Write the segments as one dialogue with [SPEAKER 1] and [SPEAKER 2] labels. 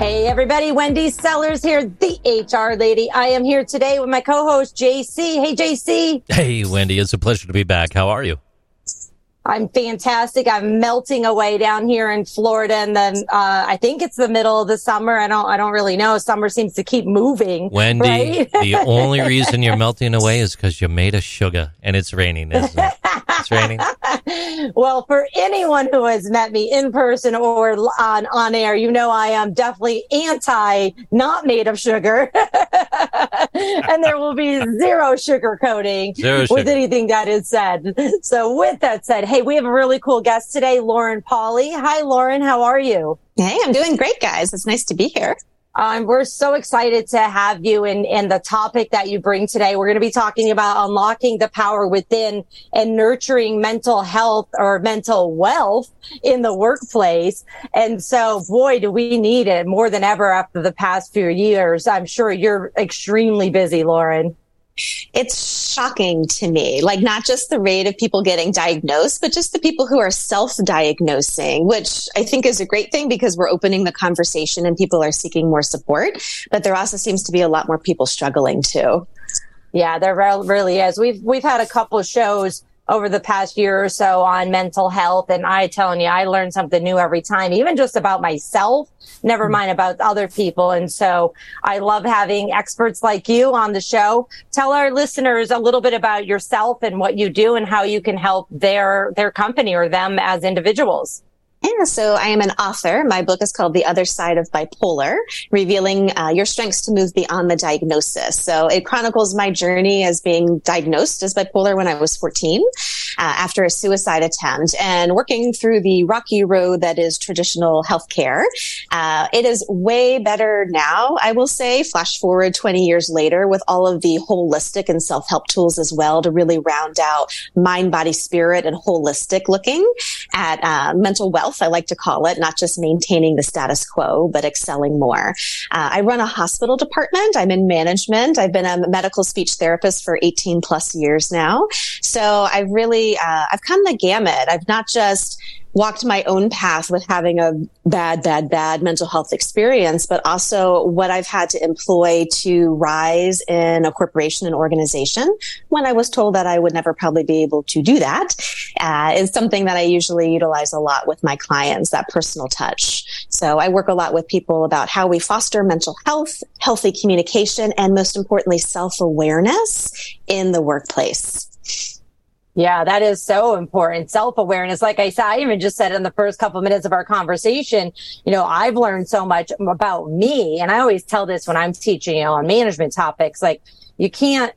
[SPEAKER 1] Hey, everybody. Wendy Sellers here, the HR lady. I am here today with my co host, JC. Hey, JC.
[SPEAKER 2] Hey, Wendy. It's a pleasure to be back. How are you?
[SPEAKER 1] I'm fantastic. I'm melting away down here in Florida, and then uh, I think it's the middle of the summer. I don't. I don't really know. Summer seems to keep moving.
[SPEAKER 2] Wendy,
[SPEAKER 1] right?
[SPEAKER 2] the only reason you're melting away is because you made a sugar and it's raining, isn't it? It's raining.
[SPEAKER 1] well, for anyone who has met me in person or on on air, you know I am definitely anti not made of sugar, and there will be zero sugar coating
[SPEAKER 2] Zero
[SPEAKER 1] with anything that is said. So, with that said, hey, we have a really cool guest today, Lauren Polly. Hi, Lauren. How are you?
[SPEAKER 3] Hey, I'm doing great, guys. It's nice to be here.
[SPEAKER 1] Um, we're so excited to have you and, and the topic that you bring today. We're going to be talking about unlocking the power within and nurturing mental health or mental wealth in the workplace. And so, boy, do we need it more than ever after the past few years. I'm sure you're extremely busy, Lauren.
[SPEAKER 3] It's shocking to me, like not just the rate of people getting diagnosed, but just the people who are self diagnosing, which I think is a great thing because we're opening the conversation and people are seeking more support. But there also seems to be a lot more people struggling too.
[SPEAKER 1] Yeah, there really is. We've we've had a couple of shows over the past year or so on mental health, and I telling you, I learn something new every time, even just about myself. Never mm-hmm. mind about other people. And so I love having experts like you on the show. Tell our listeners a little bit about yourself and what you do and how you can help their their company or them as individuals.
[SPEAKER 3] Yeah, so I am an author. My book is called The Other Side of Bipolar, revealing uh, your strengths to move beyond the diagnosis. So it chronicles my journey as being diagnosed as bipolar when I was 14 uh, after a suicide attempt and working through the rocky road that is traditional healthcare. Uh, it is way better now, I will say, flash forward 20 years later with all of the holistic and self-help tools as well to really round out mind, body, spirit and holistic looking at uh, mental wealth. I like to call it, not just maintaining the status quo, but excelling more. Uh, I run a hospital department. I'm in management. I've been a medical speech therapist for 18 plus years now. So I've really, uh, I've come the gamut. I've not just walked my own path with having a bad, bad, bad mental health experience, but also what I've had to employ to rise in a corporation and organization when I was told that I would never probably be able to do that uh, is something that I usually utilize a lot with my clients, that personal touch. So I work a lot with people about how we foster mental health, healthy communication, and most importantly, self awareness in the workplace.
[SPEAKER 1] Yeah, that is so important. Self awareness. Like I said, I even just said in the first couple minutes of our conversation, you know, I've learned so much about me. And I always tell this when I'm teaching, you know, on management topics, like you can't,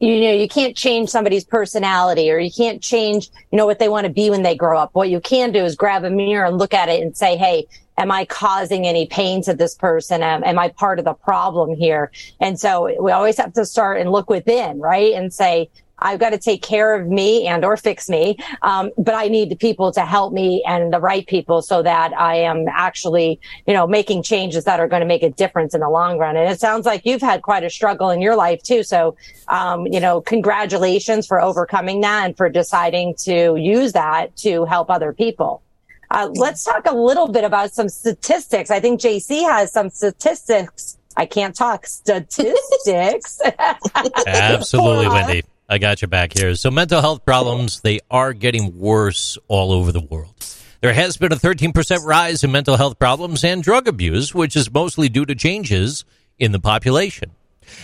[SPEAKER 1] you know, you can't change somebody's personality or you can't change, you know, what they want to be when they grow up. What you can do is grab a mirror and look at it and say, Hey, am I causing any pain to this person? Am, am I part of the problem here? And so we always have to start and look within, right? And say, I've got to take care of me and or fix me. Um, but I need the people to help me and the right people so that I am actually, you know, making changes that are going to make a difference in the long run. And it sounds like you've had quite a struggle in your life too. So, um, you know, congratulations for overcoming that and for deciding to use that to help other people. Uh, let's talk a little bit about some statistics. I think JC has some statistics. I can't talk statistics.
[SPEAKER 2] Absolutely, Wendy. I got your back here. So, mental health problems, they are getting worse all over the world. There has been a 13% rise in mental health problems and drug abuse, which is mostly due to changes in the population.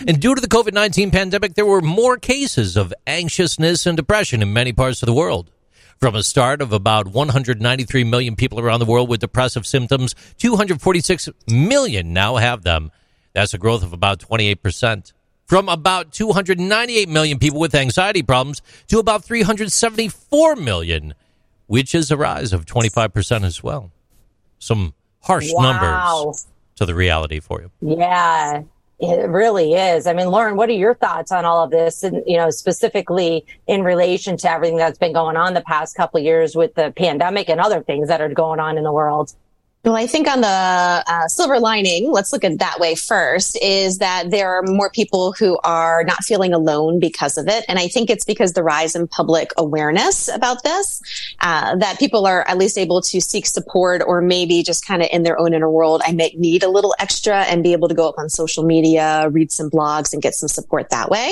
[SPEAKER 2] And due to the COVID 19 pandemic, there were more cases of anxiousness and depression in many parts of the world. From a start of about 193 million people around the world with depressive symptoms, 246 million now have them. That's a growth of about 28%. From about 298 million people with anxiety problems to about 374 million, which is a rise of 25% as well. Some harsh
[SPEAKER 1] Wow.
[SPEAKER 2] numbers to the reality for you.
[SPEAKER 1] Yeah. It really is. I mean, Lauren, what are your thoughts on all of this? And, you know, specifically in relation to everything that's been going on the past couple years with the pandemic and other things that are going on in the world?
[SPEAKER 3] Well, I think on the uh, silver lining, let's look at that way first, is that there are more people who are not feeling alone because of it. And I think it's because the rise in public awareness about this, uh, that people are at least able to seek support or maybe just kind of in their own inner world. I may need a little extra and be able to go up on social media, read some blogs and get some support that way.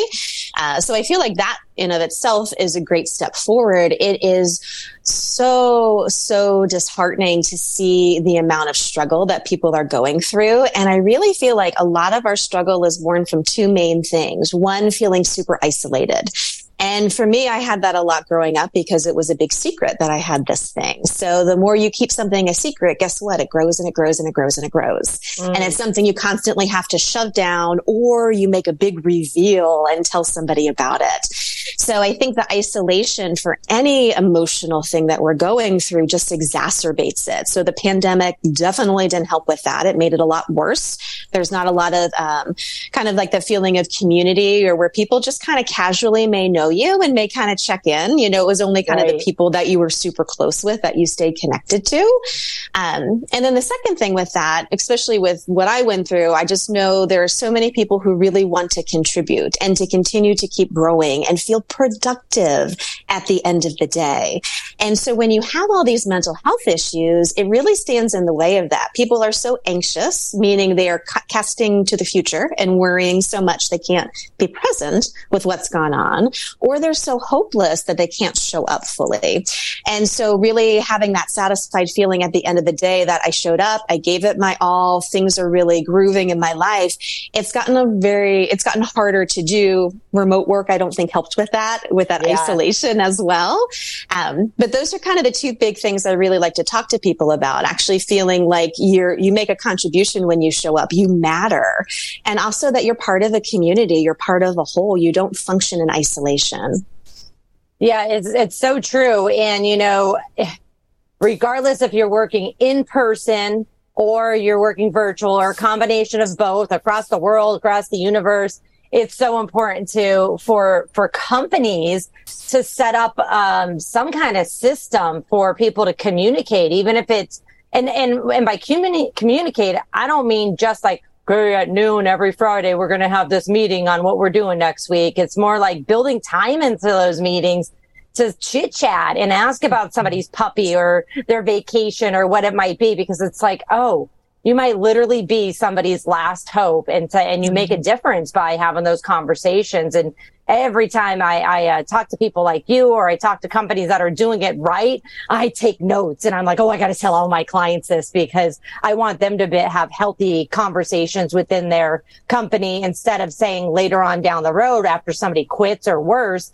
[SPEAKER 3] Uh, so I feel like that in of itself is a great step forward. It is so, so disheartening to see the amount of struggle that people are going through. And I really feel like a lot of our struggle is born from two main things. One, feeling super isolated. And for me, I had that a lot growing up because it was a big secret that I had this thing. So the more you keep something a secret, guess what? It grows and it grows and it grows and it grows. Mm. And it's something you constantly have to shove down or you make a big reveal and tell somebody about it. So I think the isolation for any emotional thing that we're going through just exacerbates it. So the pandemic definitely didn't help with that. It made it a lot worse. There's not a lot of um, kind of like the feeling of community or where people just kind of casually may know you and may kind of check in. You know, it was only kind right. of the people that you were super close with that you stayed connected to. Um, and then the second thing with that, especially with what I went through, I just know there are so many people who really want to contribute and to continue to keep growing and feel productive at the end of the day. And so when you have all these mental health issues, it really stands in the way of that. People are so anxious, meaning they are casting to the future and worrying so much they can't be present with what's gone on, or they're so hopeless that they can't show up fully. And so really having that satisfied feeling at the end of the day that I showed up, I gave it my all, things are really grooving in my life. It's gotten a very, it's gotten harder to do. Remote work, I don't think helped with that, with that yeah. isolation as well. Um, but those are kind of the two big things I really like to talk to people about. Actually feeling like you're, you make a contribution when you show up. You matter. And also that you're part of a community. You're part of a whole. You don't function in isolation.
[SPEAKER 1] Yeah, it's, it's so true. And, you know, regardless if you're working in person or you're working virtual or a combination of both across the world, across the universe, it's so important to for for companies to set up um, some kind of system for people to communicate, even if it's and and and by communi- communicate, I don't mean just like okay, at noon every Friday we're going to have this meeting on what we're doing next week. It's more like building time into those meetings to chit chat and ask about somebody's puppy or their vacation or what it might be because it's like, oh, you might literally be somebody's last hope and to, and you make a mm-hmm. difference by having those conversations. And every time I, I uh, talk to people like you or I talk to companies that are doing it right, I take notes and I'm like, oh, I got to tell all my clients this because I want them to be, have healthy conversations within their company instead of saying later on down the road after somebody quits or worse,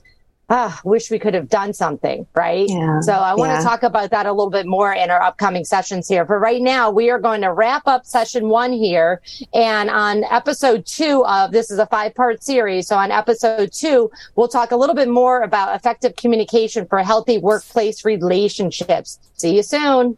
[SPEAKER 1] ah, wish we could have done something, right? Yeah, so I want yeah. to talk about that a little bit more in our upcoming sessions here. For right now, we are going to wrap up session one here. And on episode two of this is a five part series. So on episode two, we'll talk a little bit more about effective communication for healthy workplace relationships. See you soon.